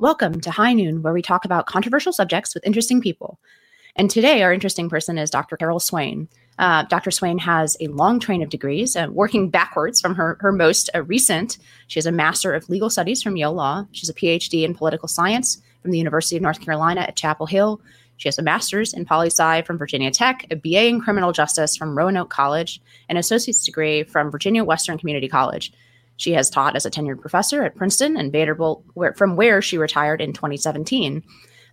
Welcome to High Noon, where we talk about controversial subjects with interesting people. And today, our interesting person is Dr. Carol Swain. Uh, Dr. Swain has a long train of degrees, uh, working backwards from her, her most uh, recent. She has a Master of Legal Studies from Yale Law. She's a PhD in Political Science from the University of North Carolina at Chapel Hill. She has a master's in poli sci from Virginia Tech, a BA in criminal justice from Roanoke College, an associate's degree from Virginia Western Community College. She has taught as a tenured professor at Princeton and Vanderbilt, where, from where she retired in 2017.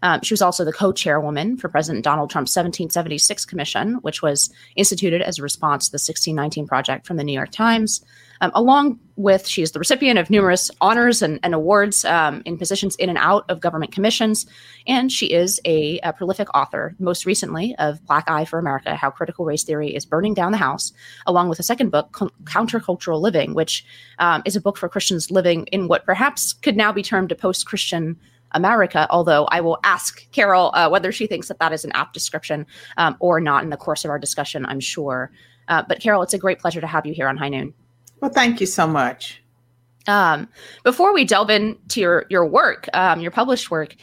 Um, she was also the co chairwoman for President Donald Trump's 1776 Commission, which was instituted as a response to the 1619 Project from the New York Times. Um, along with, she is the recipient of numerous honors and, and awards um, in positions in and out of government commissions. And she is a, a, prolific author, most recently of Black Eye for America How Critical Race Theory is Burning Down the House, along with a second book, Countercultural Living, which um, is a book for Christians living in what perhaps could now be termed a post Christian America, although I will ask Carol uh, whether she thinks that that is an apt description um, or not in the course of our discussion, I'm sure. Uh, but Carol, it's a great pleasure to have you here on High Noon. Well, thank you so much. Um, before we delve into your your work, um, your published work,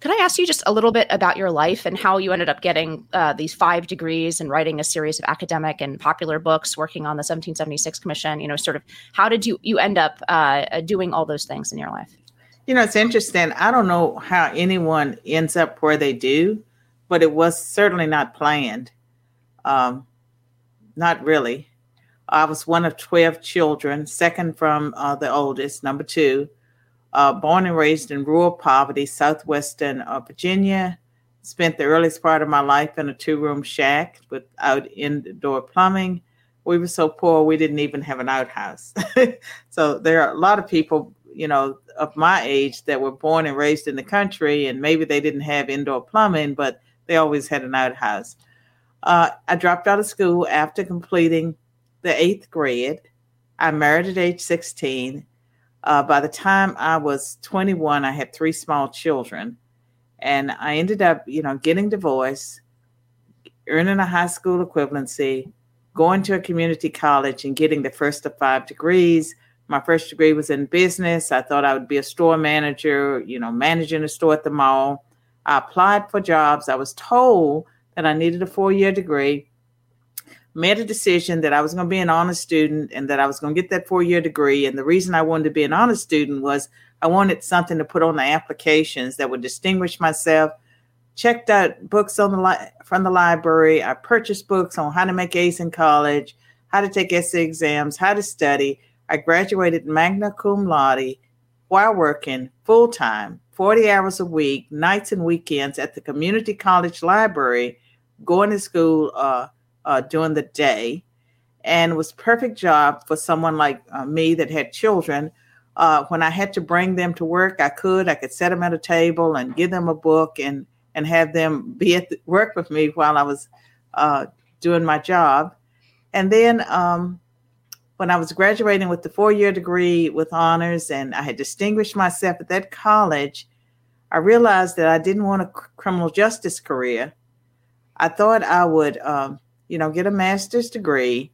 could I ask you just a little bit about your life and how you ended up getting uh, these five degrees and writing a series of academic and popular books, working on the 1776 Commission? You know, sort of how did you you end up uh, doing all those things in your life? You know, it's interesting. I don't know how anyone ends up where they do, but it was certainly not planned. Um, not really. I was one of 12 children, second from uh, the oldest, number two, uh, born and raised in rural poverty, southwestern uh, Virginia. Spent the earliest part of my life in a two room shack without indoor plumbing. We were so poor, we didn't even have an outhouse. so there are a lot of people, you know, of my age that were born and raised in the country, and maybe they didn't have indoor plumbing, but they always had an outhouse. Uh, I dropped out of school after completing the eighth grade. I married at age 16. Uh, by the time I was 21, I had three small children. And I ended up, you know, getting divorced, earning a high school equivalency, going to a community college and getting the first of five degrees. My first degree was in business. I thought I would be a store manager, you know, managing a store at the mall. I applied for jobs. I was told that I needed a four year degree made a decision that I was going to be an honest student and that I was going to get that four year degree. And the reason I wanted to be an honest student was I wanted something to put on the applications that would distinguish myself. Checked out books on the li- from the library. I purchased books on how to make A's in college, how to take essay exams, how to study. I graduated magna cum laude while working full time, 40 hours a week, nights and weekends at the community college library, going to school uh, uh, during the day and was perfect job for someone like uh, me that had children. Uh, when i had to bring them to work i could i could set them at a table and give them a book and and have them be at the, work with me while i was uh, doing my job. And then um, when i was graduating with the four-year degree with honors and i had distinguished myself at that college i realized that i didn't want a criminal justice career. I thought i would um, you know, get a master's degree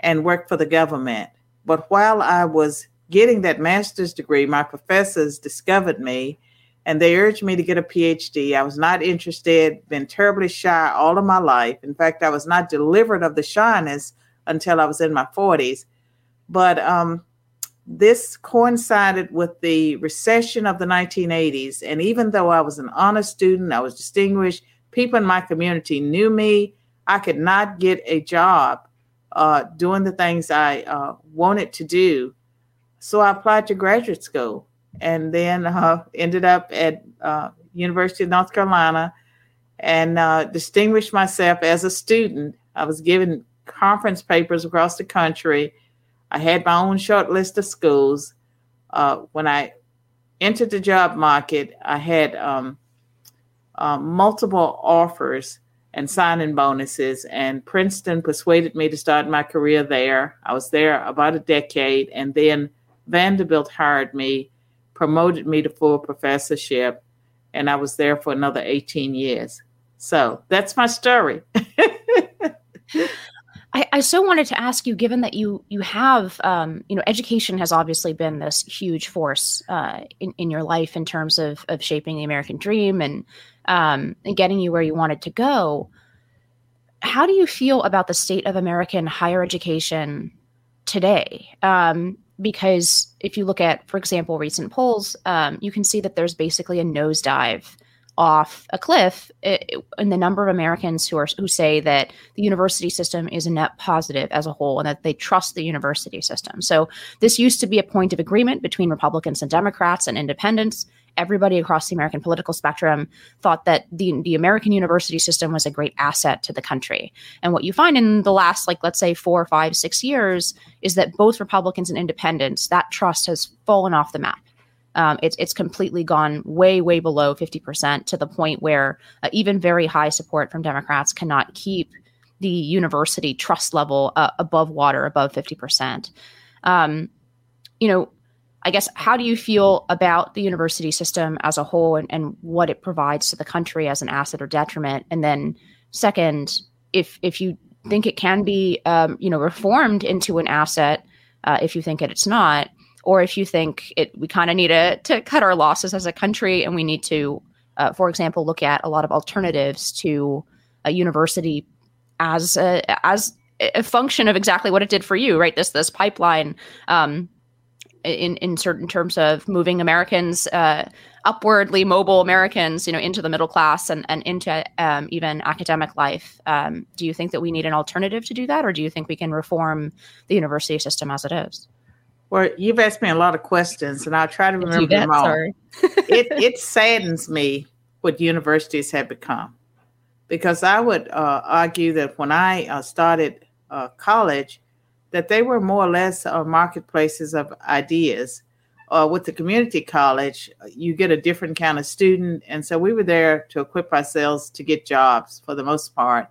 and work for the government. But while I was getting that master's degree, my professors discovered me and they urged me to get a PhD. I was not interested, been terribly shy all of my life. In fact, I was not delivered of the shyness until I was in my 40s. But um, this coincided with the recession of the 1980s. And even though I was an honor student, I was distinguished, people in my community knew me I could not get a job uh, doing the things I uh, wanted to do. So I applied to graduate school and then uh, ended up at uh, University of North Carolina and uh, distinguished myself as a student. I was given conference papers across the country. I had my own short list of schools. Uh, when I entered the job market, I had um, multiple offers and signing bonuses. And Princeton persuaded me to start my career there. I was there about a decade, and then Vanderbilt hired me, promoted me to full professorship, and I was there for another 18 years. So that's my story. I, I, so wanted to ask you, given that you you have, um, you know, education has obviously been this huge force uh, in in your life in terms of of shaping the American dream and um, and getting you where you wanted to go. How do you feel about the state of American higher education today? Um, because if you look at, for example, recent polls, um, you can see that there's basically a nosedive off a cliff in the number of Americans who are who say that the university system is a net positive as a whole and that they trust the university system. So this used to be a point of agreement between Republicans and Democrats and independents. Everybody across the American political spectrum thought that the, the American university system was a great asset to the country. And what you find in the last, like, let's say four, five, six years is that both Republicans and independents, that trust has fallen off the map um, it's it's completely gone way way below 50% to the point where uh, even very high support from Democrats cannot keep the university trust level uh, above water above 50%. Um, you know, I guess how do you feel about the university system as a whole and, and what it provides to the country as an asset or detriment? And then second, if if you think it can be um, you know reformed into an asset, uh, if you think that it's not, or if you think it, we kind of need to, to cut our losses as a country and we need to, uh, for example, look at a lot of alternatives to a university as a, as a function of exactly what it did for you, right? This this pipeline um, in in certain terms of moving Americans uh, upwardly mobile Americans, you know, into the middle class and and into um, even academic life. Um, do you think that we need an alternative to do that, or do you think we can reform the university system as it is? Well, you've asked me a lot of questions, and I'll try to remember them all. Sorry. it it saddens me what universities have become, because I would uh, argue that when I uh, started uh, college, that they were more or less uh, marketplaces of ideas. Uh, with the community college, you get a different kind of student, and so we were there to equip ourselves to get jobs for the most part.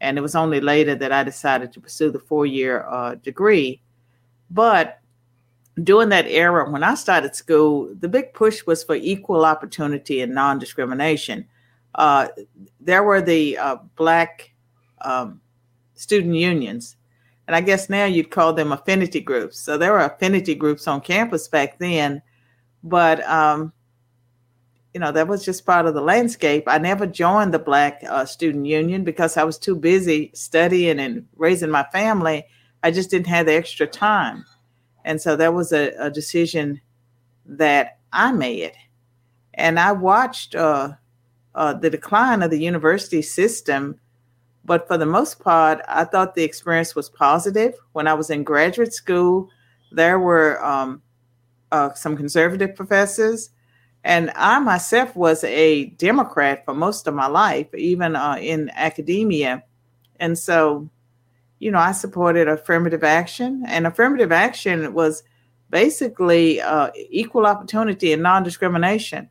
And it was only later that I decided to pursue the four-year uh, degree. But during that era when I started school, the big push was for equal opportunity and non discrimination. Uh, there were the uh, black um, student unions, and I guess now you'd call them affinity groups. So there were affinity groups on campus back then, but um, you know that was just part of the landscape. I never joined the black uh, student union because I was too busy studying and raising my family. I just didn't have the extra time. And so that was a, a decision that I made. And I watched uh, uh, the decline of the university system. But for the most part, I thought the experience was positive. When I was in graduate school, there were um, uh, some conservative professors. And I myself was a Democrat for most of my life, even uh, in academia. And so you know, I supported affirmative action, and affirmative action was basically uh, equal opportunity and non discrimination.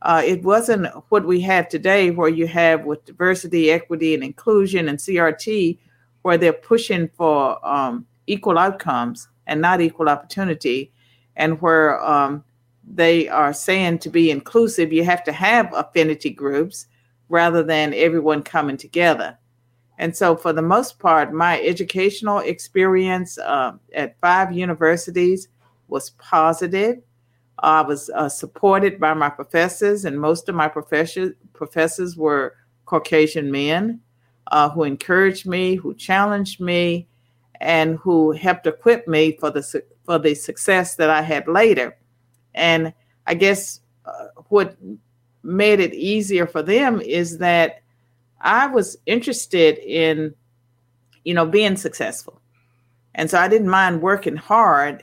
Uh, it wasn't what we have today, where you have with diversity, equity, and inclusion and CRT, where they're pushing for um, equal outcomes and not equal opportunity, and where um, they are saying to be inclusive, you have to have affinity groups rather than everyone coming together. And so, for the most part, my educational experience uh, at five universities was positive. I was uh, supported by my professors, and most of my professor- professors were Caucasian men uh, who encouraged me, who challenged me, and who helped equip me for the su- for the success that I had later. And I guess uh, what made it easier for them is that I was interested in, you know, being successful. And so I didn't mind working hard.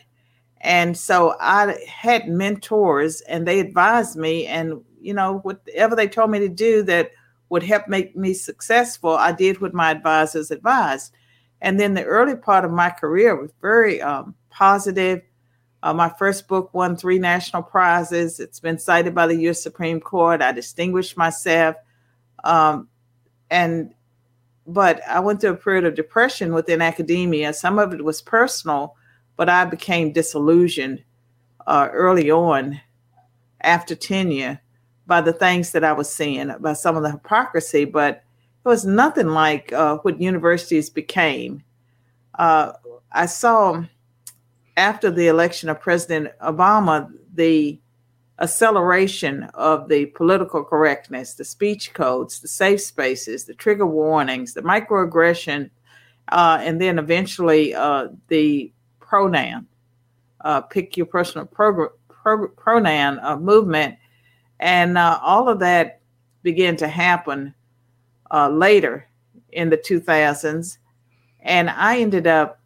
And so I had mentors and they advised me and, you know, whatever they told me to do that would help make me successful, I did what my advisors advised. And then the early part of my career was very um, positive. Uh, my first book won three national prizes. It's been cited by the U.S. Supreme Court. I distinguished myself. Um, and but I went through a period of depression within academia. Some of it was personal, but I became disillusioned uh, early on after tenure by the things that I was seeing, by some of the hypocrisy. But it was nothing like uh, what universities became. uh, I saw after the election of President Obama the acceleration of the political correctness, the speech codes, the safe spaces, the trigger warnings, the microaggression, uh, and then eventually uh, the pronoun, uh, pick your personal pro- pro- pronoun uh, movement. And uh, all of that began to happen uh, later in the 2000s. And I ended up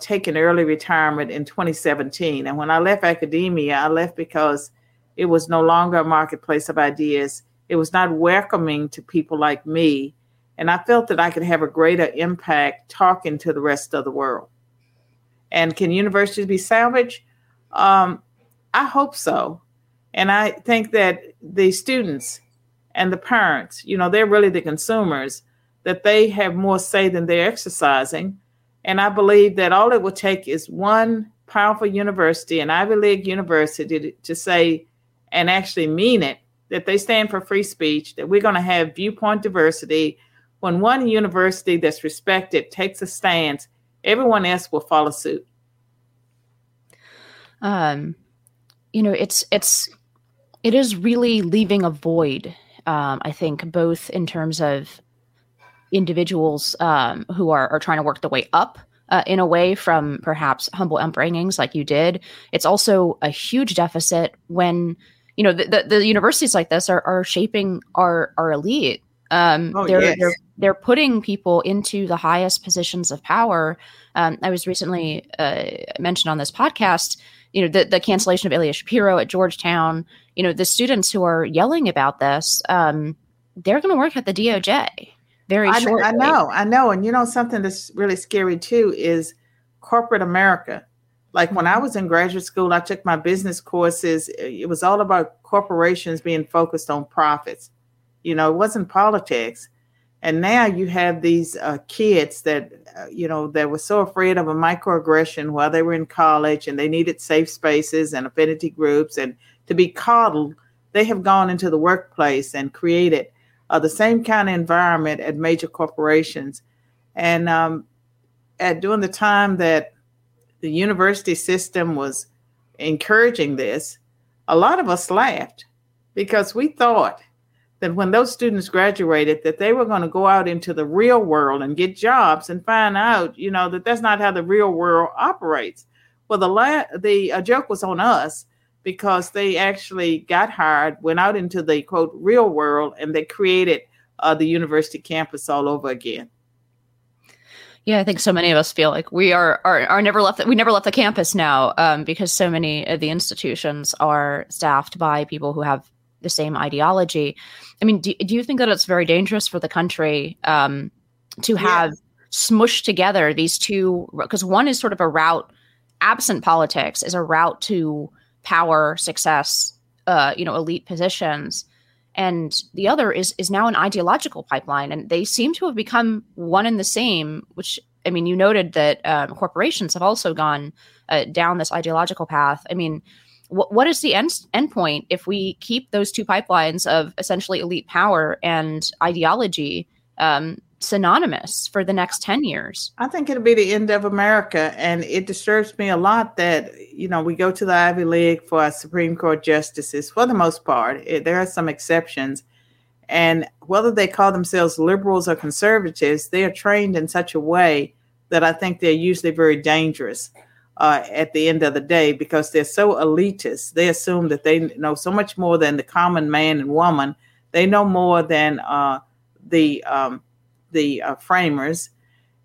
taking early retirement in 2017. And when I left academia, I left because it was no longer a marketplace of ideas. It was not welcoming to people like me. And I felt that I could have a greater impact talking to the rest of the world. And can universities be salvaged? Um, I hope so. And I think that the students and the parents, you know, they're really the consumers, that they have more say than they're exercising. And I believe that all it will take is one powerful university, an Ivy League university, to, to say, and actually mean it, that they stand for free speech, that we're going to have viewpoint diversity. When one university that's respected takes a stance, everyone else will follow suit. Um, you know, it's it's it is really leaving a void. Um, I think both in terms of individuals um, who are, are trying to work their way up uh, in a way from perhaps humble upbringings like you did. It's also a huge deficit when you know the, the, the universities like this are, are shaping our our elite um, oh, they're, yes. they're they're putting people into the highest positions of power. Um, I was recently uh, mentioned on this podcast. You know the the cancellation of Ilya Shapiro at Georgetown. You know the students who are yelling about this. Um, they're going to work at the DOJ very I, shortly. I know, I know, and you know something that's really scary too is corporate America like when I was in graduate school, I took my business courses. It was all about corporations being focused on profits. You know, it wasn't politics. And now you have these uh, kids that, uh, you know, that were so afraid of a microaggression while they were in college and they needed safe spaces and affinity groups and to be coddled. They have gone into the workplace and created uh, the same kind of environment at major corporations. And um, at during the time that the university system was encouraging this, a lot of us laughed because we thought that when those students graduated that they were going to go out into the real world and get jobs and find out you know that that's not how the real world operates. Well the la- the uh, joke was on us because they actually got hired went out into the quote real world and they created uh, the university campus all over again yeah, I think so many of us feel like we are are, are never left. We never left the campus now um, because so many of the institutions are staffed by people who have the same ideology. I mean, do, do you think that it's very dangerous for the country um, to have yeah. smushed together these two? Because one is sort of a route, absent politics, is a route to power, success, uh, you know, elite positions and the other is is now an ideological pipeline and they seem to have become one and the same which i mean you noted that um, corporations have also gone uh, down this ideological path. I mean wh- what is the end end point if we keep those two pipelines of essentially elite power and ideology um, synonymous for the next 10 years. I think it'll be the end of America. And it disturbs me a lot that, you know, we go to the Ivy League for our Supreme Court justices for the most part. It, there are some exceptions. And whether they call themselves liberals or conservatives, they are trained in such a way that I think they're usually very dangerous uh, at the end of the day because they're so elitist. They assume that they know so much more than the common man and woman. They know more than uh, the um, the uh, framers,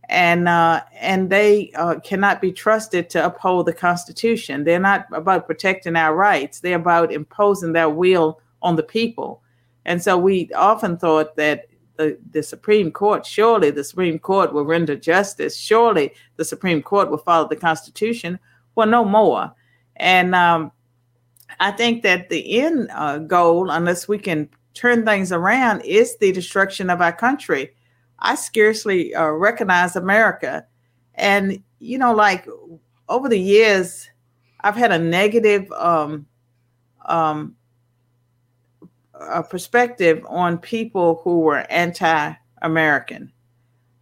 and uh, and they uh, cannot be trusted to uphold the Constitution. They're not about protecting our rights. They're about imposing their will on the people. And so we often thought that the, the Supreme Court, surely the Supreme Court will render justice. Surely the Supreme Court will follow the Constitution. Well, no more. And um, I think that the end uh, goal, unless we can turn things around, is the destruction of our country. I scarcely uh, recognize America. And, you know, like over the years, I've had a negative um, um, a perspective on people who were anti American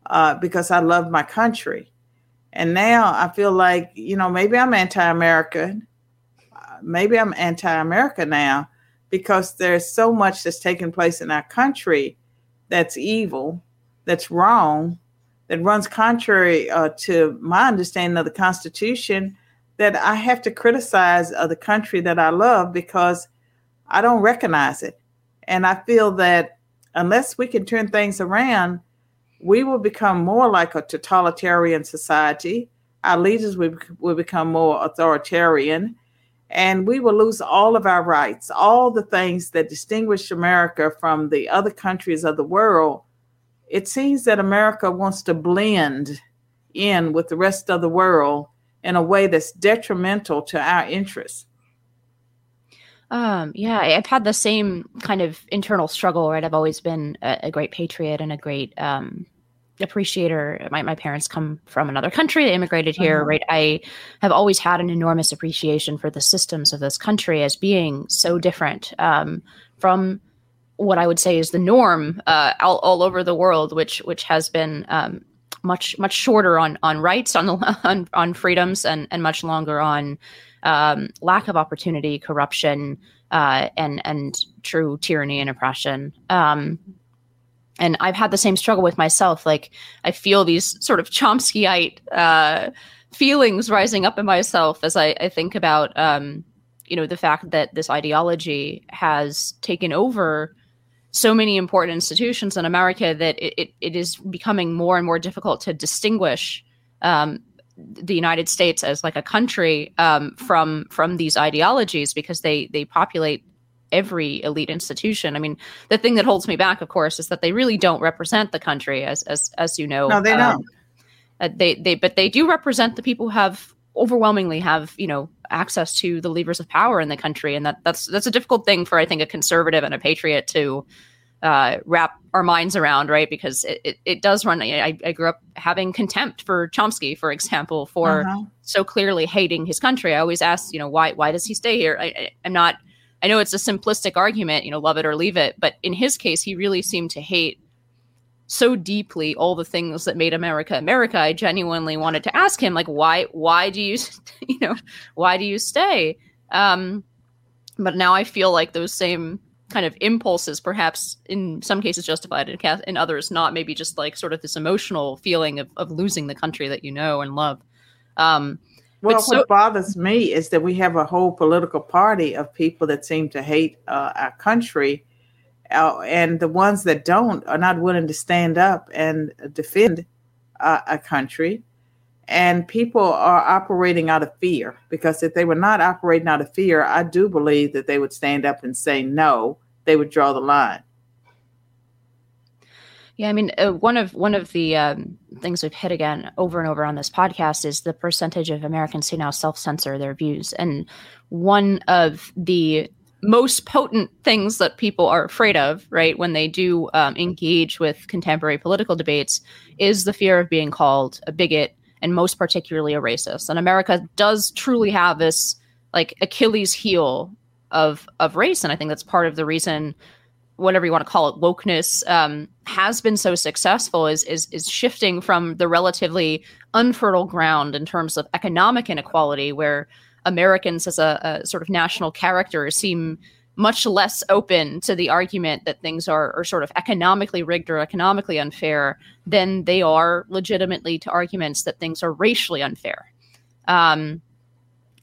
uh, because I love my country. And now I feel like, you know, maybe I'm anti American. Maybe I'm anti America now because there's so much that's taking place in our country that's evil, that's wrong, that runs contrary uh, to my understanding of the Constitution that I have to criticize uh, the country that I love because I don't recognize it. And I feel that unless we can turn things around, we will become more like a totalitarian society. Our leaders will, will become more authoritarian, and we will lose all of our rights, all the things that distinguish America from the other countries of the world. It seems that America wants to blend in with the rest of the world in a way that's detrimental to our interests. Um, yeah, I've had the same kind of internal struggle, right? I've always been a, a great patriot and a great um, appreciator. My, my parents come from another country, they immigrated here, uh-huh. right? I have always had an enormous appreciation for the systems of this country as being so different um, from what I would say is the norm uh, all, all over the world, which which has been um, much much shorter on on rights on the on, on freedoms and and much longer on um, lack of opportunity, corruption, uh, and and true tyranny and oppression. Um, and I've had the same struggle with myself. Like I feel these sort of Chomskyite uh, feelings rising up in myself as I, I think about um, you know the fact that this ideology has taken over so many important institutions in America that it, it, it is becoming more and more difficult to distinguish um, the United States as like a country um, from from these ideologies because they they populate every elite institution. I mean, the thing that holds me back, of course, is that they really don't represent the country, as as as you know. No, they um, don't. Uh, they they but they do represent the people who have overwhelmingly have you know access to the levers of power in the country, and that that's that's a difficult thing for I think a conservative and a patriot to uh, wrap our minds around, right? Because it, it, it does run. I, I, grew up having contempt for Chomsky, for example, for uh-huh. so clearly hating his country. I always ask, you know, why why does he stay here? I, I, I'm not. I know it's a simplistic argument, you know, love it or leave it, but in his case, he really seemed to hate so deeply all the things that made America America. I genuinely wanted to ask him, like, why why do you, you know, why do you stay? Um, but now I feel like those same kind of impulses, perhaps in some cases justified, and in others not. Maybe just like sort of this emotional feeling of, of losing the country that you know and love. Um, well, so- what bothers me is that we have a whole political party of people that seem to hate uh, our country, uh, and the ones that don't are not willing to stand up and defend uh, a country. And people are operating out of fear because if they were not operating out of fear, I do believe that they would stand up and say no. They would draw the line. Yeah, I mean, uh, one of one of the um, things we've hit again over and over on this podcast is the percentage of Americans who now self censor their views, and one of the most potent things that people are afraid of, right, when they do um, engage with contemporary political debates, is the fear of being called a bigot and most particularly a racist. And America does truly have this like Achilles heel of of race, and I think that's part of the reason, whatever you want to call it, wokeness um, has been so successful is is is shifting from the relatively unfertile ground in terms of economic inequality, where Americans as a, a sort of national character seem much less open to the argument that things are, are sort of economically rigged or economically unfair than they are legitimately to arguments that things are racially unfair. Um,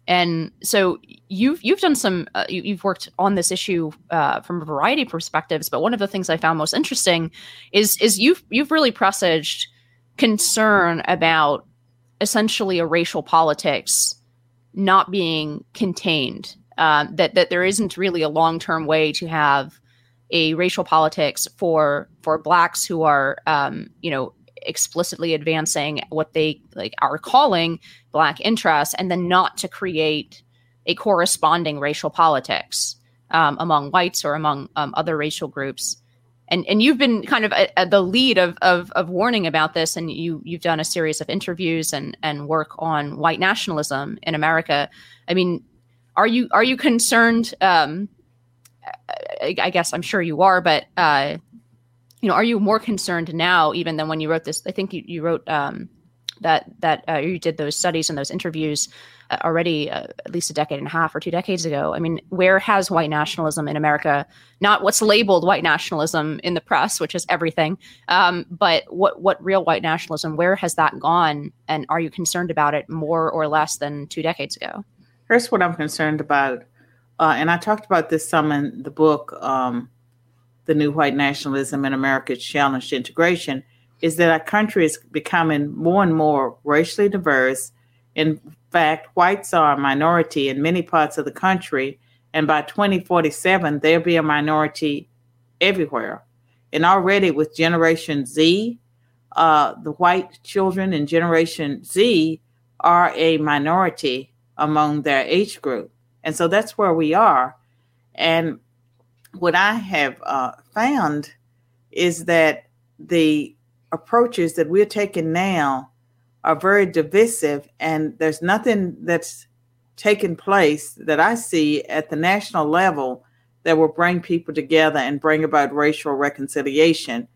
and so you've you've done some uh, you, have worked on this issue uh, from a variety of perspectives. But one of the things I found most interesting is is you've you've really presaged concern about essentially a racial politics not being contained um, that that there isn't really a long term way to have a racial politics for for blacks who are um, you know explicitly advancing what they like are calling black interests and then not to create a corresponding racial politics um, among whites or among um, other racial groups and and you've been kind of at, at the lead of, of, of warning about this and you you've done a series of interviews and and work on white nationalism in America i mean are you are you concerned? Um, I, I guess I'm sure you are, but uh, you know, are you more concerned now even than when you wrote this? I think you, you wrote um, that that uh, you did those studies and those interviews uh, already uh, at least a decade and a half or two decades ago. I mean, where has white nationalism in America, not what's labeled white nationalism in the press, which is everything, um, but what what real white nationalism? Where has that gone? And are you concerned about it more or less than two decades ago? Here's what I'm concerned about, uh, and I talked about this some in the book. Um, the new white nationalism in America's challenged integration is that our country is becoming more and more racially diverse. In fact, whites are a minority in many parts of the country, and by 2047, they'll be a minority everywhere. And already with Generation Z, uh, the white children in Generation Z are a minority among their age group. And so that's where we are. And what I have uh, found is that the approaches that we're taking now are very divisive, and there's nothing that's taken place that I see at the national level that will bring people together and bring about racial reconciliation.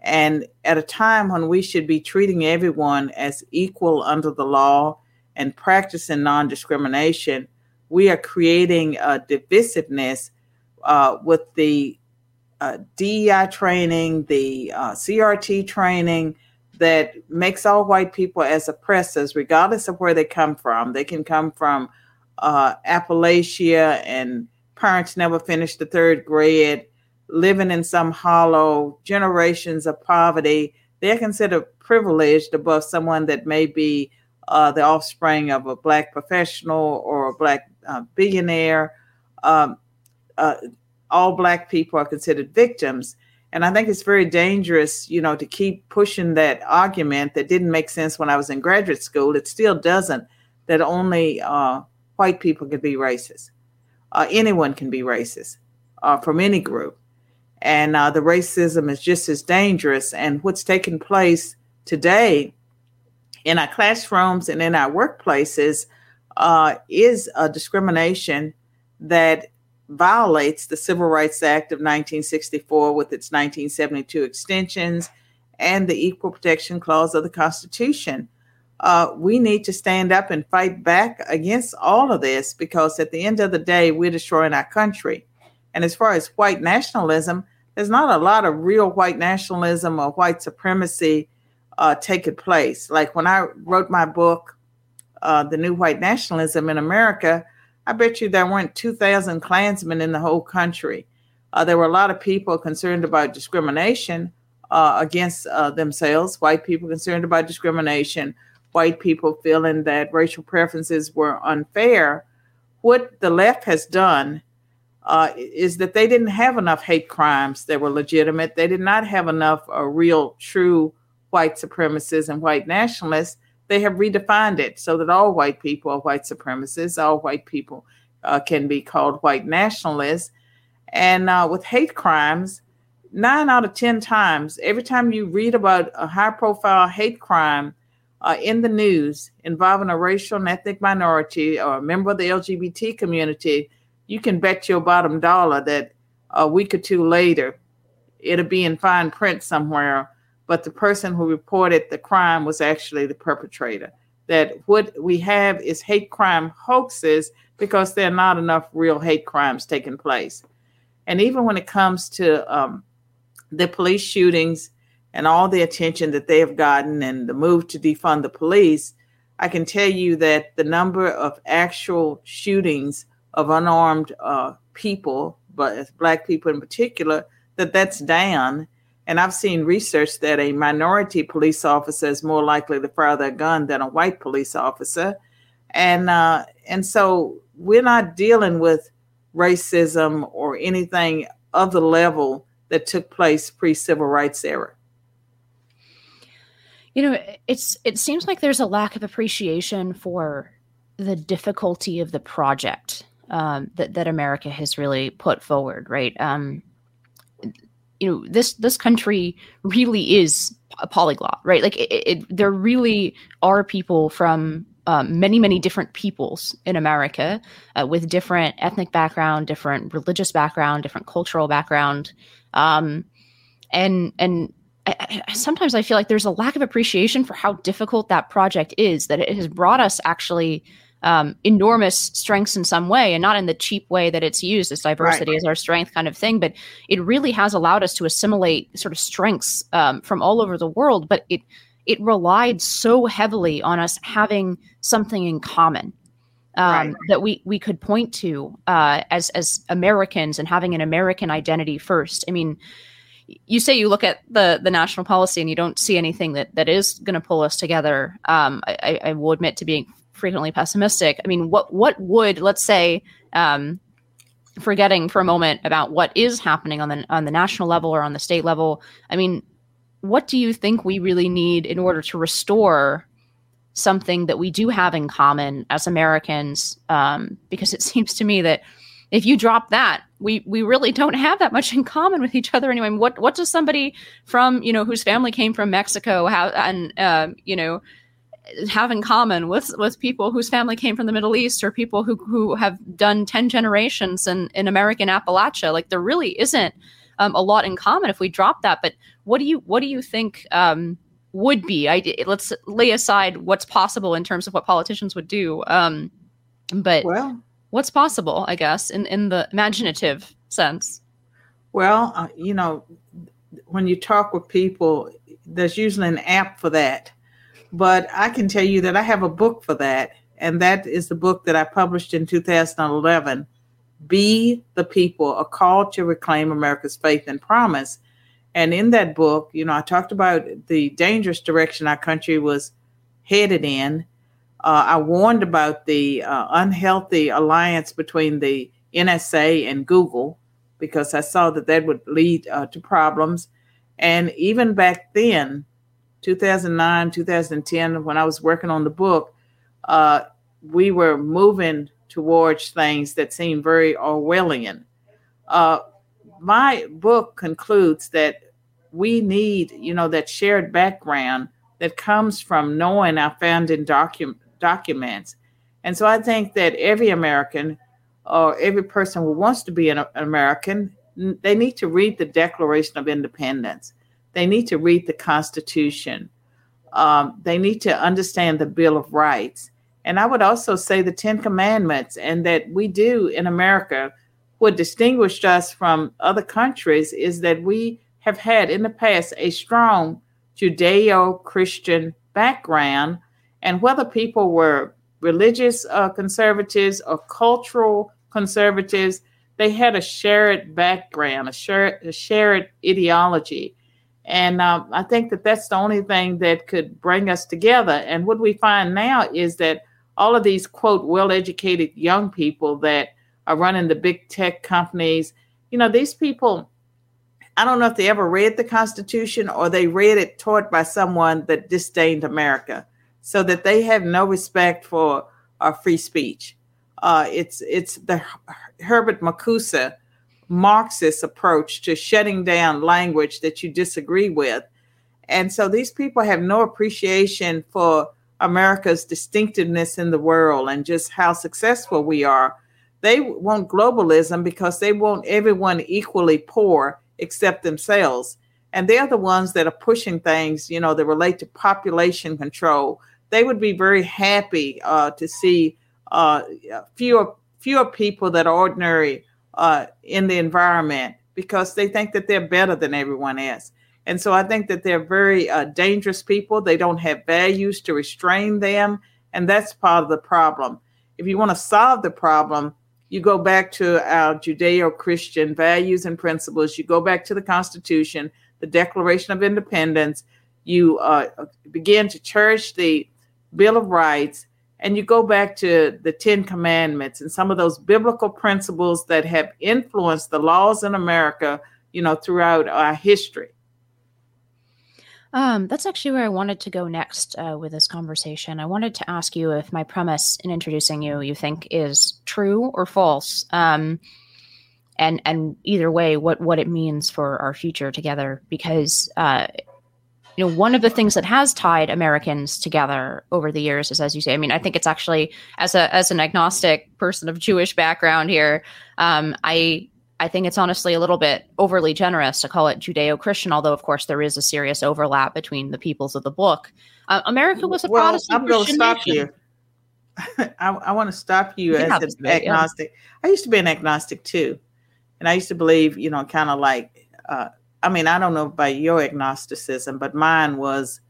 And at a time when we should be treating everyone as equal under the law and practicing non discrimination, we are creating a divisiveness uh, with the uh, DEI training, the uh, CRT training that makes all white people as oppressors, regardless of where they come from. They can come from uh, Appalachia and parents never finished the third grade, living in some hollow, generations of poverty. They're considered privileged above someone that may be uh, the offspring of a black professional or a black uh, billionaire. Um, uh, all black people are considered victims. And I think it's very dangerous, you know, to keep pushing that argument that didn't make sense when I was in graduate school. It still doesn't, that only uh, white people can be racist. Uh, anyone can be racist uh, from any group. And uh, the racism is just as dangerous. And what's taking place today in our classrooms and in our workplaces uh, is a discrimination that violates the Civil Rights Act of 1964 with its 1972 extensions and the Equal Protection Clause of the Constitution. Uh, we need to stand up and fight back against all of this because at the end of the day, we're destroying our country. And as far as white nationalism, there's not a lot of real white nationalism or white supremacy uh, taking place. Like when I wrote my book, uh, The New White Nationalism in America, I bet you there weren't 2,000 Klansmen in the whole country. Uh, there were a lot of people concerned about discrimination uh, against uh, themselves, white people concerned about discrimination, white people feeling that racial preferences were unfair. What the left has done uh, is that they didn't have enough hate crimes that were legitimate. They did not have enough uh, real, true white supremacists and white nationalists they have redefined it so that all white people are white supremacists, all white people uh, can be called white nationalists. And uh, with hate crimes, nine out of 10 times, every time you read about a high profile hate crime uh, in the news involving a racial and ethnic minority or a member of the LGBT community, you can bet your bottom dollar that a week or two later, it'll be in fine print somewhere but the person who reported the crime was actually the perpetrator. That what we have is hate crime hoaxes because there are not enough real hate crimes taking place. And even when it comes to um, the police shootings and all the attention that they have gotten and the move to defund the police, I can tell you that the number of actual shootings of unarmed uh, people, but black people in particular, that that's down and I've seen research that a minority police officer is more likely to fire their gun than a white police officer. And uh, and so we're not dealing with racism or anything of the level that took place pre-civil rights era. You know, it's it seems like there's a lack of appreciation for the difficulty of the project um, that that America has really put forward, right? Um, you know this this country really is a polyglot right like it, it, there really are people from um, many many different peoples in america uh, with different ethnic background different religious background different cultural background um, and and I, I, sometimes I feel like there's a lack of appreciation for how difficult that project is. That it has brought us actually um, enormous strengths in some way, and not in the cheap way that it's used as diversity right. as our strength kind of thing. But it really has allowed us to assimilate sort of strengths um, from all over the world. But it it relied so heavily on us having something in common um, right. that we we could point to uh, as as Americans and having an American identity first. I mean, you say you look at the the national policy and you don't see anything that that is going to pull us together. Um, I, I, will admit to being frequently pessimistic. I mean, what what would let's say um, forgetting for a moment about what is happening on the on the national level or on the state level. I mean, what do you think we really need in order to restore something that we do have in common as Americans, um, because it seems to me that if you drop that, we we really don't have that much in common with each other anyway. What what does somebody from you know whose family came from Mexico and uh, you know have in common with with people whose family came from the Middle East or people who who have done ten generations in in American Appalachia? Like there really isn't um, a lot in common if we drop that. But what do you what do you think? Um, would be. I let's lay aside what's possible in terms of what politicians would do. Um, but well, what's possible, I guess, in in the imaginative sense. Well, uh, you know, when you talk with people, there's usually an app for that. But I can tell you that I have a book for that, and that is the book that I published in 2011. Be the People, a call to reclaim America's faith and promise. And in that book, you know, I talked about the dangerous direction our country was headed in. Uh, I warned about the uh, unhealthy alliance between the NSA and Google because I saw that that would lead uh, to problems. And even back then, 2009, 2010, when I was working on the book, uh, we were moving towards things that seemed very Orwellian. Uh, my book concludes that we need, you know, that shared background that comes from knowing our founding docu- documents. And so I think that every American or every person who wants to be an, American, they need to read the Declaration of Independence. They need to read the Constitution. Um, they need to understand the Bill of Rights. And I would also say the Ten Commandments, and that we do in America. What distinguished us from other countries is that we have had in the past a strong Judeo Christian background, and whether people were religious uh, conservatives or cultural conservatives, they had a shared background, a shared, a shared ideology. And um, I think that that's the only thing that could bring us together. And what we find now is that all of these, quote, well educated young people that are running the big tech companies, you know, these people I don't know if they ever read the Constitution or they read it taught by someone that disdained America, so that they have no respect for uh, free speech. Uh, it's it's the Herbert Marcuse Marxist approach to shutting down language that you disagree with, and so these people have no appreciation for America's distinctiveness in the world and just how successful we are. They want globalism because they want everyone equally poor except themselves. And they're the ones that are pushing things, you know, that relate to population control. They would be very happy uh, to see uh, fewer fewer people that are ordinary uh, in the environment because they think that they're better than everyone else. And so I think that they're very uh, dangerous people. They don't have values to restrain them. And that's part of the problem. If you want to solve the problem, you go back to our Judeo Christian values and principles, you go back to the Constitution, the Declaration of Independence, you uh, begin to cherish the Bill of Rights, and you go back to the Ten Commandments and some of those biblical principles that have influenced the laws in America, you know, throughout our history. Um, that's actually where I wanted to go next uh, with this conversation. I wanted to ask you if my premise in introducing you you think is true or false, um, and and either way, what what it means for our future together. Because uh, you know, one of the things that has tied Americans together over the years is, as you say, I mean, I think it's actually as a as an agnostic person of Jewish background here, um, I I think it's honestly a little bit overly generous to call it Judeo Christian, although, of course, there is a serious overlap between the peoples of the book. Uh, America was a well, Protestant. I'm going to stop nation. you. I, I want to stop you as an debate, yeah. agnostic. I used to be an agnostic too. And I used to believe, you know, kind of like, uh, I mean, I don't know about your agnosticism, but mine was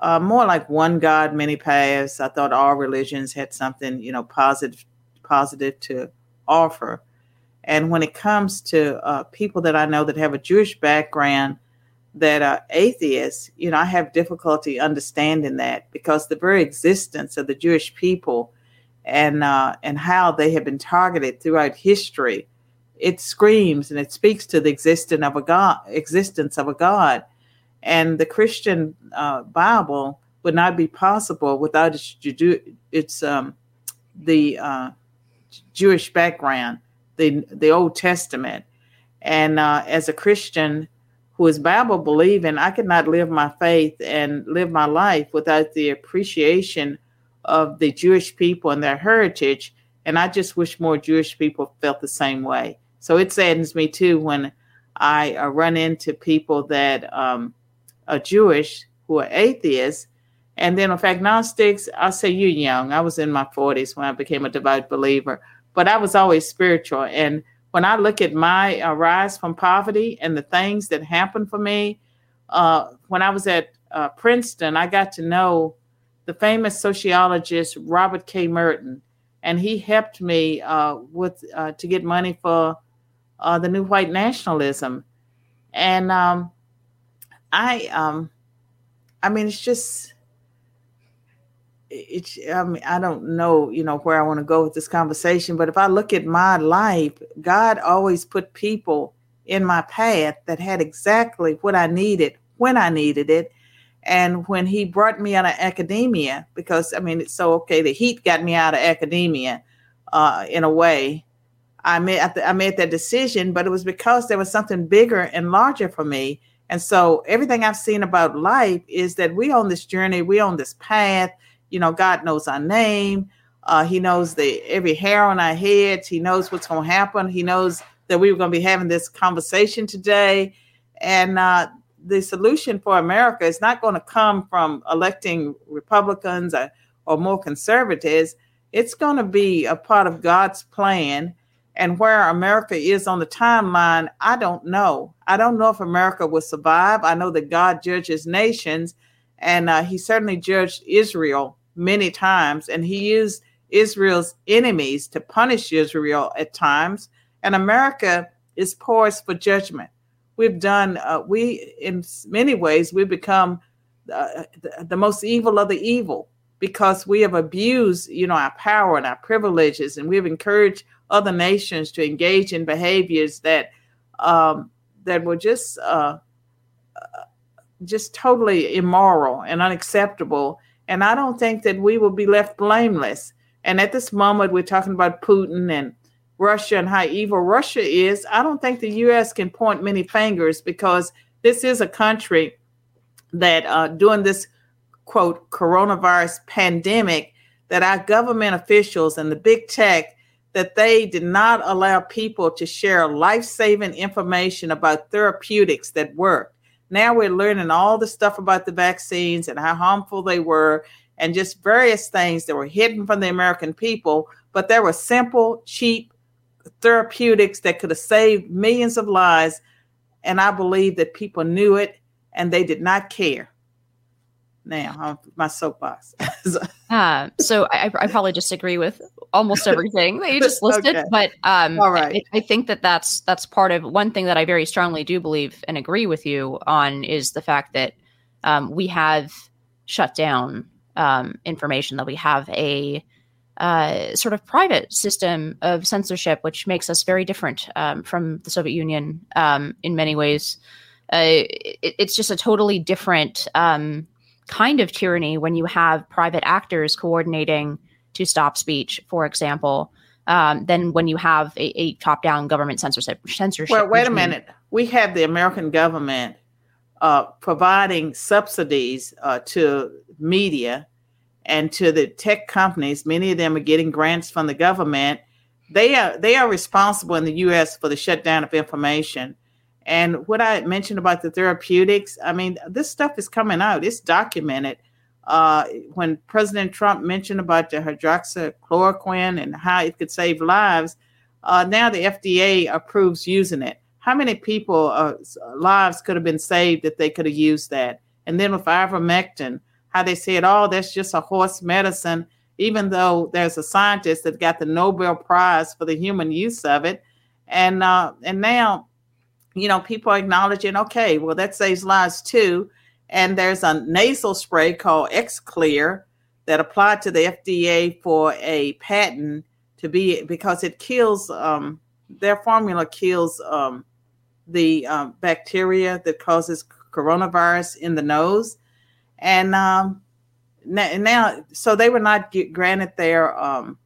uh, more like one God, many paths. I thought all religions had something, you know, positive, positive to offer. And when it comes to uh, people that I know that have a Jewish background that are atheists, you know, I have difficulty understanding that because the very existence of the Jewish people and uh, and how they have been targeted throughout history, it screams and it speaks to the existence of a God, existence of a God, and the Christian uh, Bible would not be possible without its its um, the uh, Jewish background, the the Old Testament, and uh, as a Christian who is Bible believing, I could not live my faith and live my life without the appreciation of the Jewish people and their heritage. And I just wish more Jewish people felt the same way. So it saddens me too when I uh, run into people that um, are Jewish who are atheists. And then with agnostics, I'll say you're young. I was in my 40s when I became a devout believer, but I was always spiritual. And when I look at my uh, rise from poverty and the things that happened for me, uh, when I was at uh, Princeton, I got to know the famous sociologist Robert K. Merton, and he helped me uh, with uh, to get money for uh, the new white nationalism. And um, I, um, I mean, it's just it's I mean I don't know you know where I want to go with this conversation but if I look at my life God always put people in my path that had exactly what I needed when I needed it and when he brought me out of academia because I mean it's so okay the heat got me out of academia uh, in a way I made I made that decision but it was because there was something bigger and larger for me. And so everything I've seen about life is that we on this journey we on this path. You know god knows our name. Uh, he knows the every hair on our heads. He knows what's going to happen. He knows that we were going to be having this conversation today. And uh, the solution for america is not going to come from electing republicans or, or more conservatives. It's going to be a part of god's plan and where america is on the timeline i don't know i don't know if america will survive i know that god judges nations and uh, he certainly judged israel many times, and he used Israel's enemies to punish Israel at times. And America is poised for judgment. We've done, uh, we, in many ways, we've become uh, the, the most evil of the evil because we have abused, you know, our power and our privileges, and we've encouraged other nations to engage in behaviors that um, that were just uh, just totally immoral and unacceptable and I don't think that we will be left blameless. And at this moment, we're talking about Putin and Russia and how evil Russia is. I don't think the U.S. can point many fingers because this is a country that uh, during this quote coronavirus pandemic, that our government officials and the big tech that they did not allow people to share life-saving information about therapeutics that work now we're learning all the stuff about the vaccines and how harmful they were and just various things that were hidden from the American people. But there were simple, cheap therapeutics that could have saved millions of lives. And I believe that people knew it and they did not care. Now, my soapbox. uh, so I, I probably disagree with almost everything that you just listed, okay. but um, all right. I, I, think that that's that's part of one thing that I very strongly do believe and agree with you on is the fact that um, we have shut down um, information that we have a uh, sort of private system of censorship, which makes us very different um, from the Soviet Union um, in many ways. Uh, it, it's just a totally different um, kind of tyranny when you have private actors coordinating to stop speech, for example, um, than when you have a, a top-down government censorship. censorship well, wait a minute. We have the American government uh, providing subsidies uh, to media and to the tech companies. Many of them are getting grants from the government they are they are responsible in the U.S. for the shutdown of information. And what I mentioned about the therapeutics, I mean, this stuff is coming out. It's documented. Uh, when President Trump mentioned about the hydroxychloroquine and how it could save lives, uh, now the FDA approves using it. How many people uh, lives could have been saved if they could have used that? And then with ivermectin, how they said, "Oh, that's just a horse medicine," even though there's a scientist that got the Nobel Prize for the human use of it, and uh, and now, you know, people are acknowledging, okay, well, that saves lives too. And there's a nasal spray called X Clear that applied to the FDA for a patent to be because it kills um, their formula kills um, the um, bacteria that causes coronavirus in the nose and um, now, so they were not granted their um,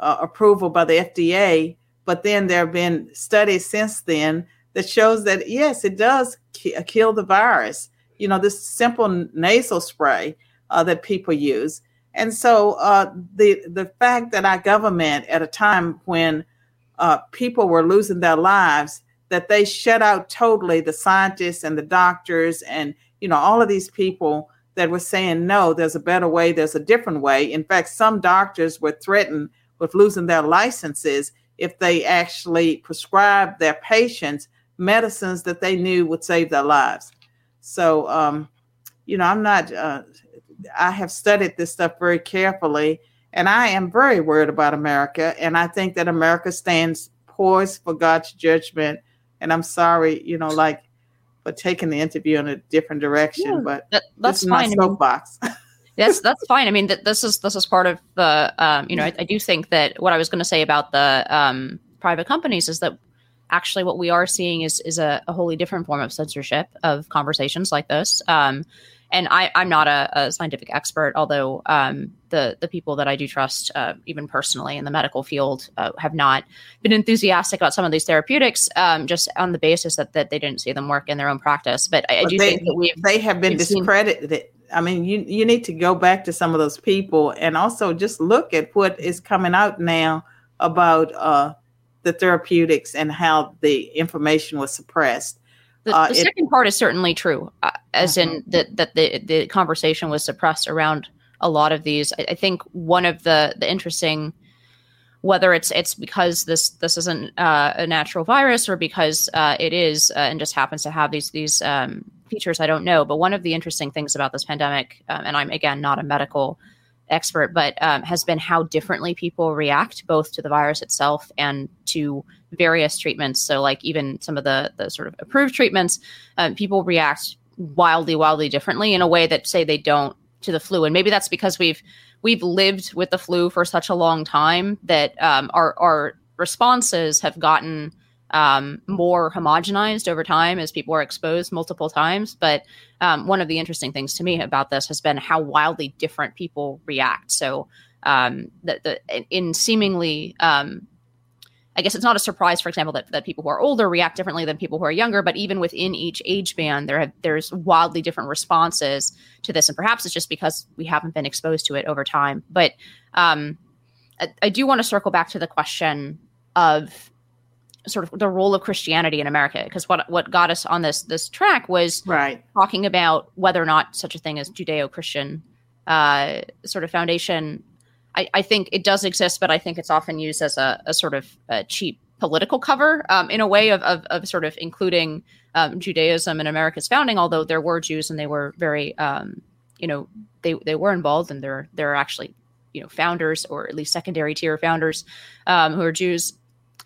uh, approval by the FDA but then there have been studies since then that shows that yes it does ki- kill the virus you know this simple nasal spray uh, that people use and so uh, the the fact that our government, at a time when uh, people were losing their lives, that they shut out totally the scientists and the doctors and you know all of these people that were saying no, there's a better way, there's a different way. In fact, some doctors were threatened with losing their licenses if they actually prescribed their patients medicines that they knew would save their lives. So, um, you know, I'm not uh, I have studied this stuff very carefully, and I am very worried about America. And I think that America stands poised for God's judgment. And I'm sorry, you know, like for taking the interview in a different direction, yeah, but that, that's fine. my soapbox. that's that's fine. I mean, th- this is this is part of the. Um, you know, I, I, do think that what I was going to say about the um, private companies is that actually what we are seeing is is a, a wholly different form of censorship of conversations like this. Um, and I, I'm not a, a scientific expert, although um, the the people that I do trust, uh, even personally in the medical field, uh, have not been enthusiastic about some of these therapeutics, um, just on the basis that that they didn't see them work in their own practice. But I, I do they, think that we they have been discredited. Seen- I mean, you you need to go back to some of those people and also just look at what is coming out now about uh, the therapeutics and how the information was suppressed. The, uh, the second part is certainly true, uh, as in mm-hmm. that that the the conversation was suppressed around a lot of these. I, I, think one of the the interesting whether it's it's because this this isn't uh, a natural virus or because uh, it is uh, and just happens to have these these um, features, I don't know. But one of the interesting things about this pandemic, um, and I'm again not a medical expert, but um, has been how differently people react both to the virus itself and to various treatments. So, like even some of the the sort of approved treatments, um, people react wildly, wildly differently in a way that say they don't to the flu. And maybe that's because we've we've lived with the flu for such a long time that um, our our responses have gotten um, more homogenized over time as people are exposed multiple times. But um, one of the interesting things to me about this has been how wildly different people react. So, um, the, the, in seemingly um, I guess it's not a surprise, for example, that, that people who are older react differently than people who are younger. But even within each age band, there have there's wildly different responses to this, and perhaps it's just because we haven't been exposed to it over time. But um, I, I do want to circle back to the question of sort of the role of Christianity in America, because what what got us on this this track was right. talking about whether or not such a thing as Judeo Christian uh, sort of foundation. I, I, think it does exist, but I think it's often used as a, a sort of a cheap political cover um, in a way of, of, of sort of including um, Judaism in America's founding, although there were Jews and they were very, um, you know, they, they were involved and there, there are actually, you know, founders or at least secondary tier founders um, who are Jews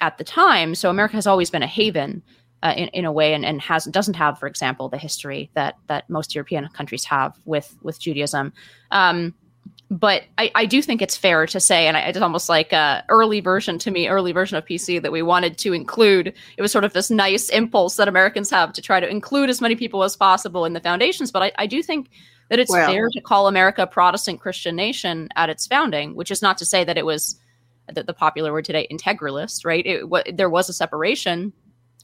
at the time. So America has always been a haven uh, in, in a way and, and has doesn't have, for example, the history that that most European countries have with with Judaism. Um, but I, I do think it's fair to say, and I, it's almost like a early version to me, early version of PC that we wanted to include. It was sort of this nice impulse that Americans have to try to include as many people as possible in the foundations. But I, I do think that it's well, fair to call America a Protestant Christian nation at its founding, which is not to say that it was the, the popular word today, integralist, right? It, there was a separation,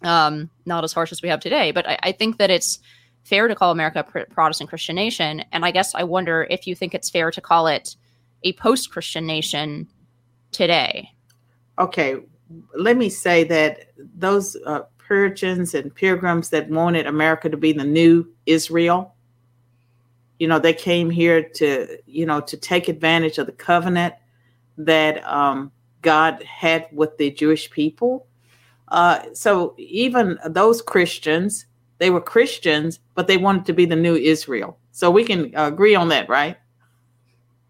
um, not as harsh as we have today, but I, I think that it's fair to call America a Protestant Christian nation. And I guess I wonder if you think it's fair to call it a post Christian nation today. okay, let me say that those uh, Puritans and Pilgrims that wanted America to be the new Israel, you know, they came here to, you know, to take advantage of the covenant that um, God had with the Jewish people. Uh, so even those Christians, they were Christians, but they wanted to be the new Israel. So we can agree on that, right?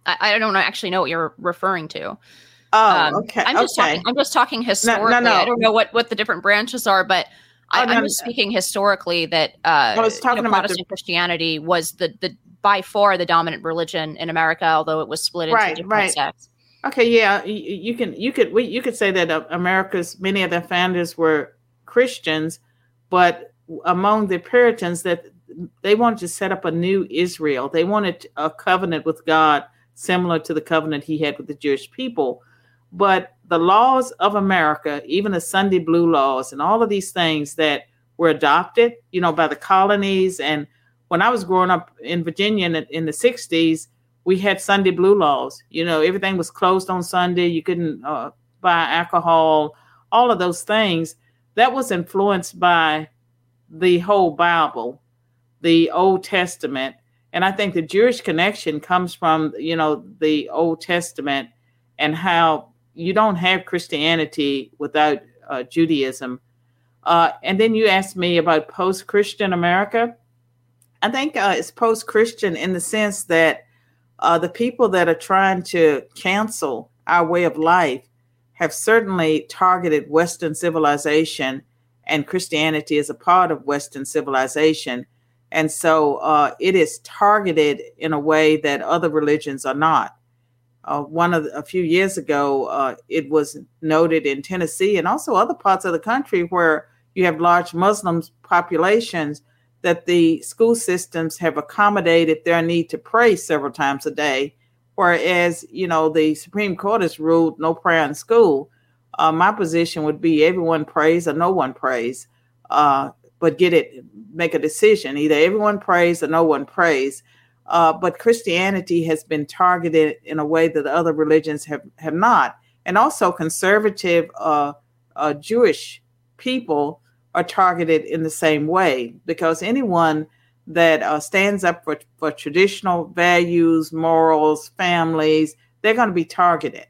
I, I don't actually know what you're referring to. Oh, um, okay. I'm just okay. talking. I'm just talking historically. No, no, no. I don't know what what the different branches are, but I, am just speaking historically that uh, I was talking you know, about Protestant the- Christianity was the the by far the dominant religion in America, although it was split into right, different right. sects. Okay, yeah, you, can you could we, you could say that uh, America's many of the founders were Christians, but among the Puritans that they wanted to set up a new Israel. They wanted a covenant with God similar to the covenant he had with the Jewish people. But the laws of America, even the Sunday blue laws and all of these things that were adopted, you know, by the colonies. And when I was growing up in Virginia in the, in the 60s, we had Sunday blue laws. You know, everything was closed on Sunday. You couldn't uh, buy alcohol, all of those things. That was influenced by the whole Bible, the Old Testament. And I think the Jewish connection comes from, you know, the Old Testament and how you don't have Christianity without uh, Judaism. Uh, and then you asked me about post Christian America. I think uh, it's post Christian in the sense that uh, the people that are trying to cancel our way of life have certainly targeted Western civilization, and Christianity is a part of Western civilization. And so uh, it is targeted in a way that other religions are not uh, one of the, a few years ago, uh, it was noted in Tennessee and also other parts of the country where you have large Muslim populations that the school systems have accommodated their need to pray several times a day, whereas you know the Supreme Court has ruled no prayer in school. Uh, my position would be everyone prays or no one prays, uh, but get it make a decision either everyone prays or no one prays uh, but Christianity has been targeted in a way that other religions have, have not. And also, conservative uh, uh, Jewish people are targeted in the same way because anyone that uh, stands up for, for traditional values, morals, families, they're going to be targeted.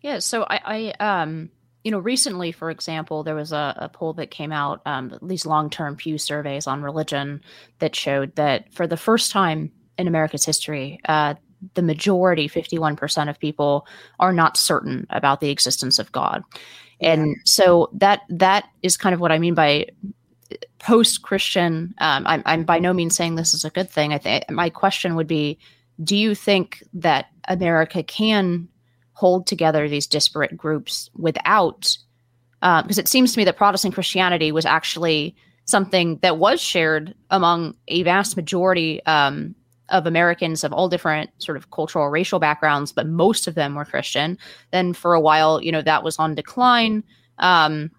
Yeah. So I, I um, you know, recently, for example, there was a, a poll that came out, um, these long term Pew surveys on religion that showed that for the first time in America's history, uh, the majority, 51% of people, are not certain about the existence of God. And so that that is kind of what I mean by post Christian. Um, I'm, I'm by no means saying this is a good thing. I think my question would be do you think that America can hold together these disparate groups without uh, because it seems to me that Protestant Christianity was actually something that was shared among a vast majority um, of Americans of all different sort of cultural racial backgrounds, but most of them were Christian. Then for a while, you know, that was on decline. Um,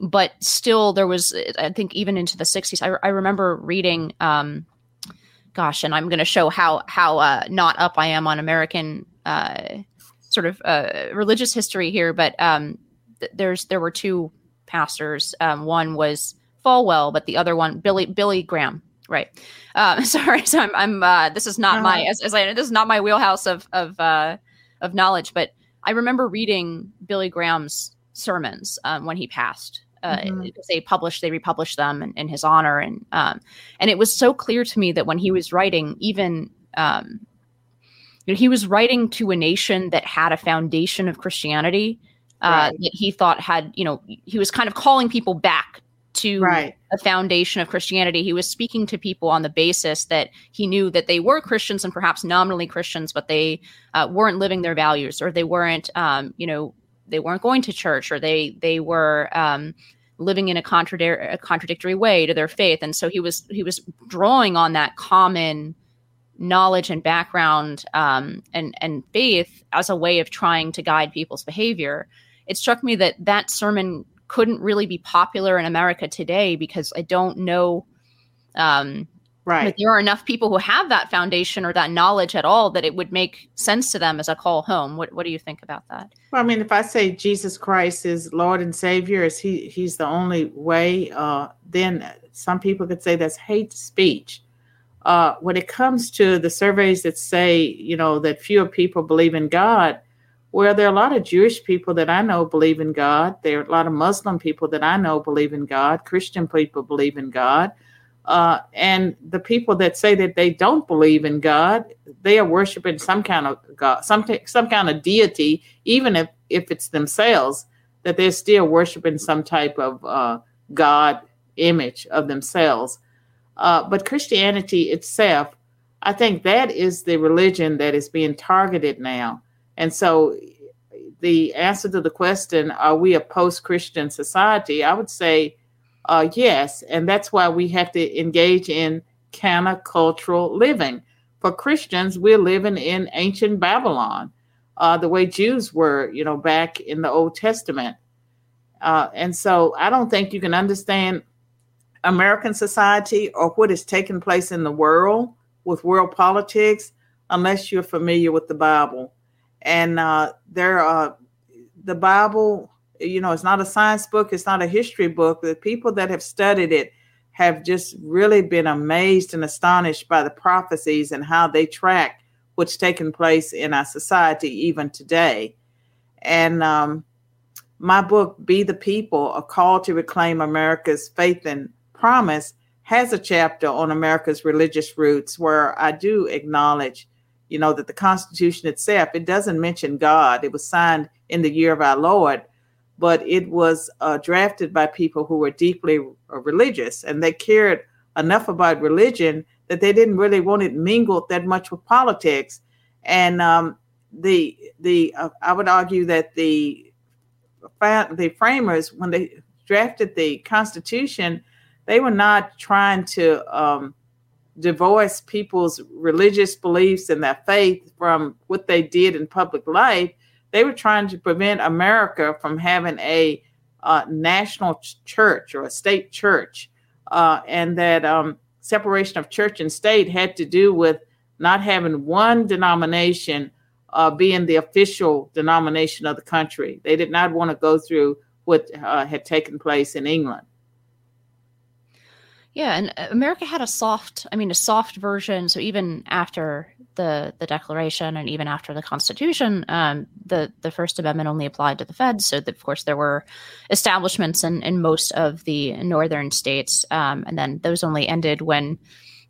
but still, there was, I think, even into the 60s, I, I remember reading, um, gosh, and I'm going to show how, how uh, not up I am on American uh, sort of uh, religious history here, but um, th- there's there were two pastors. Um, one was Falwell, but the other one Billy Billy Graham. Right. Um, sorry. So I'm. I'm uh, this is not uh-huh. my as, as I this is not my wheelhouse of of uh, of knowledge, but I remember reading Billy Graham's sermons um, when he passed. Uh, mm-hmm. They published, they republished them in, in his honor, and um, and it was so clear to me that when he was writing, even um, you know, he was writing to a nation that had a foundation of Christianity uh, right. that he thought had, you know, he was kind of calling people back to right. a foundation of Christianity. He was speaking to people on the basis that he knew that they were Christians and perhaps nominally Christians, but they uh, weren't living their values or they weren't, um, you know, they weren't going to church or they they were um, living in a, contradictory a contradictory way to their faith. And so he was he was drawing on that common knowledge and background um, and and faith as a way of trying to guide people's behavior. It struck me that that sermon couldn't really be popular in America today because I don't know. Um, Right. But there are enough people who have that foundation or that knowledge at all that it would make sense to them as a call home. What What do you think about that? Well, I mean, if I say Jesus Christ is Lord and Savior, is He He's the only way, uh, then some people could say that's hate speech. Uh, when it comes to the surveys that say, you know, that fewer people believe in God, well, there are a lot of Jewish people that I know believe in God. There are a lot of Muslim people that I know believe in God. Christian people believe in God. Uh, and the people that say that they don't believe in God, they are worshiping some kind of God, some some kind of deity, even if if it's themselves, that they're still worshiping some type of uh, God image of themselves. Uh, but Christianity itself, I think that is the religion that is being targeted now. And so, the answer to the question, are we a post Christian society? I would say uh, yes, and that's why we have to engage in countercultural living. For Christians, we're living in ancient Babylon, uh, the way Jews were, you know, back in the Old Testament. Uh, and so I don't think you can understand American society or what is taking place in the world with world politics unless you're familiar with the Bible. And uh, there are the Bible you know, it's not a science book, it's not a history book. The people that have studied it have just really been amazed and astonished by the prophecies and how they track what's taking place in our society even today. And um, my book, Be the People, A Call to Reclaim America's Faith and Promise, has a chapter on America's religious roots where I do acknowledge, you know, that the Constitution itself, it doesn't mention God. It was signed in the year of our Lord, but it was uh, drafted by people who were deeply uh, religious and they cared enough about religion that they didn't really want it mingled that much with politics. And um, the the uh, I would argue that the the framers when they drafted the Constitution, they were not trying to um, divorce people's religious beliefs and their faith from what they did in public life they were trying to prevent America from having a uh, national ch- church or a state church, uh, and that um, separation of church and state had to do with not having one denomination uh, being the official denomination of the country. They did not want to go through what uh, had taken place in England. Yeah, and uh, America had a soft, I mean, a soft version. So even after the the Declaration and even after the Constitution, um, the the First Amendment only applied to the feds. So that, of course there were establishments in, in most of the northern states, um, and then those only ended when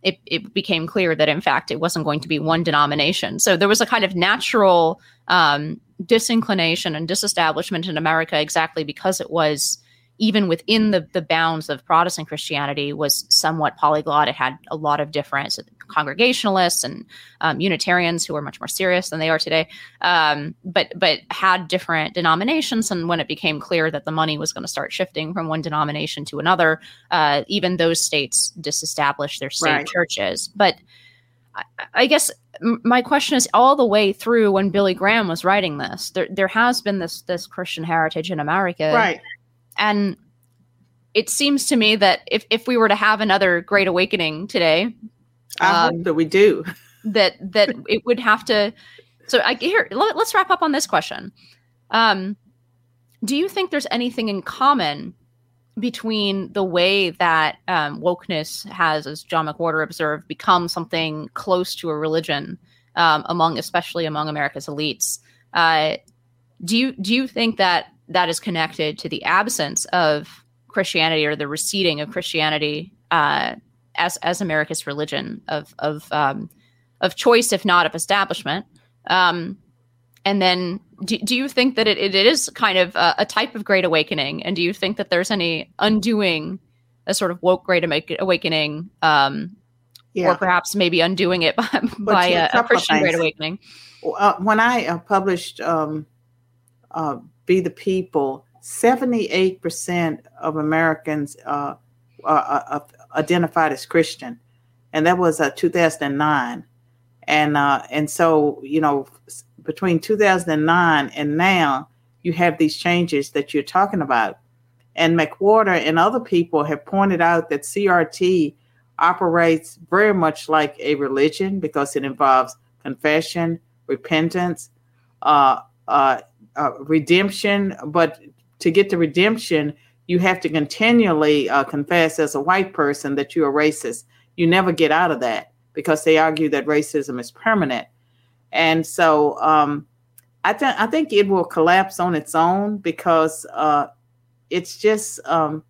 it, it became clear that in fact it wasn't going to be one denomination. So there was a kind of natural um, disinclination and disestablishment in America exactly because it was even within the, the bounds of Protestant Christianity, was somewhat polyglot. It had a lot of different Congregationalists and um, Unitarians who were much more serious than they are today, um, but but had different denominations. And when it became clear that the money was going to start shifting from one denomination to another, uh, even those states disestablished their state right. churches. But I, I guess my question is all the way through when Billy Graham was writing this, there there has been this this Christian heritage in America, right? And it seems to me that if, if we were to have another great awakening today, I um, hope that we do. that that it would have to. So I here let, us wrap up on this question. Um, do you think there's anything in common between the way that um, wokeness has, as John McWhorter observed, become something close to a religion um, among, especially among America's elites? Uh, do you do you think that that is connected to the absence of Christianity or the receding of Christianity uh, as as America's religion of of um, of choice, if not of establishment. Um, and then, do, do you think that it, it is kind of a, a, type of great awakening? And do you think that there's any undoing a sort of woke great awakening, um, yeah. or perhaps maybe undoing it by, by a, a, Christian great awakening? Uh, when I uh, published um, uh, be the people, 78% of Americans uh, are, identified as Christian. And that was uh, 2009. And, uh, and so, you know, between 2009 and now, you have these changes that you're talking about. And McWhorter and other people have pointed out that CRT operates very much like a religion because it involves confession, repentance, uh, uh, uh, redemption. But to get to redemption, you have to continually uh, confess as a white person that you're racist. You never get out of that because they argue that racism is permanent. And so um, I, th- I think it will collapse on its own because uh, it's just um,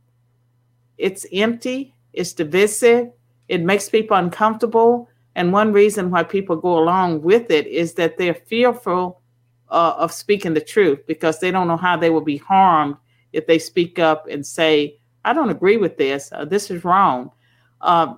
it's empty, it's divisive, it makes people uncomfortable. And one reason why people go along with it is that they're fearful uh, of speaking the truth because they don't know how they will be harmed if they speak up and say, I don't agree with this, uh, this is wrong. Uh,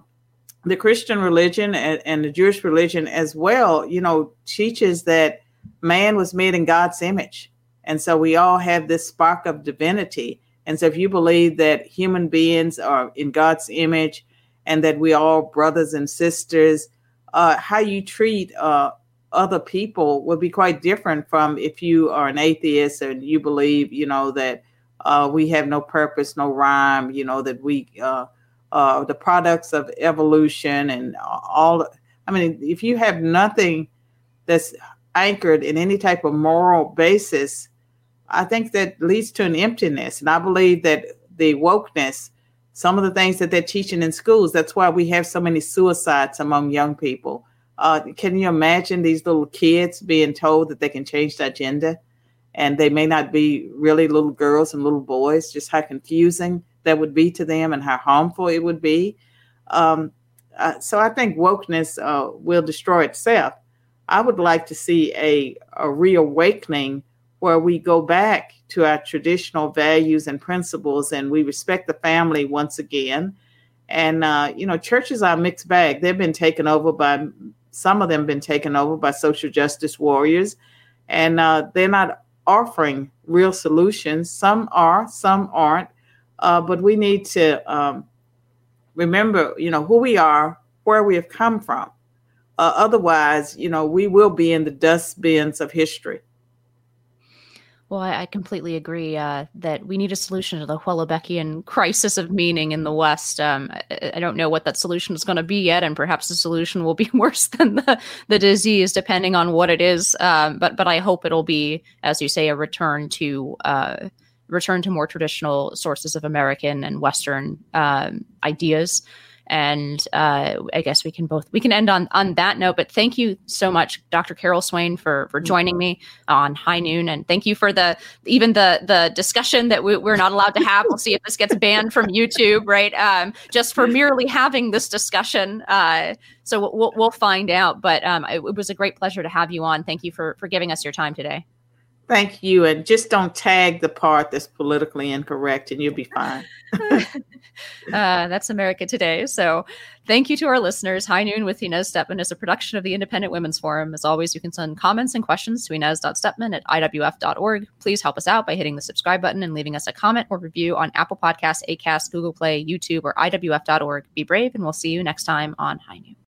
the Christian religion and, and, the Jewish religion as well, you know, teaches that man was made in God's image. And so we all have this spark of divinity. And so if you believe that human beings are in God's image and that we all brothers and sisters, uh, how you treat uh, other people will be quite different from if you are an atheist and you believe, you know, that uh, we have no purpose, no rhyme, you know, that we, uh, uh, the products of evolution and all. I mean, if you have nothing that's anchored in any type of moral basis, I think that leads to an emptiness. And I believe that the wokeness, some of the things that they're teaching in schools, that's why we have so many suicides among young people. Uh, can you imagine these little kids being told that they can change their gender? and they may not be really little girls and little boys, just how confusing that would be to them and how harmful it would be. Um, uh, so I think wokeness uh, will destroy itself. I would like to see a, a reawakening where we go back to our traditional values and principles and we respect the family once again. And, uh, you know, churches are a mixed bag. They've been taken over by, some of them been taken over by social justice warriors. And uh, they're not offering real solutions. Some are, some aren't. Uh, but we need to um, remember, you know, who we are, where we have come from. Uh, otherwise, you know, we will be in the dustbins of history. Well, I, I completely agree uh, that we need a solution to the Houellebecqian crisis of meaning in the West. Um, I, I, don't know what that solution is going to be yet, and perhaps the solution will be worse than the, the disease, depending on what it is. Um, but but I hope it'll be, as you say, a return to uh, return to more traditional sources of American and Western um, ideas and uh, I guess we can both we can end on on that note. But thank you so much, Dr. Carol Swain, for for joining me on High Noon, and thank you for the even the the discussion that we, are not allowed to have. We'll see if this gets banned from YouTube, right? Um, just for merely having this discussion. Uh, so we'll we'll find out. But um, it, it was a great pleasure to have you on. Thank you for for giving us your time today. Thank you. And just don't tag the part that's politically incorrect and you'll be fine. uh, that's America Today. So thank you to our listeners. High Noon with Inez Stepman is a production of the Independent Women's Forum. As always, you can send comments and questions to inez.stepman at iwf.org. Please help us out by hitting the subscribe button and leaving us a comment or review on Apple Podcasts, Acast, Google Play, YouTube, or iwf.org. Be brave, and we'll see you next time on High Noon.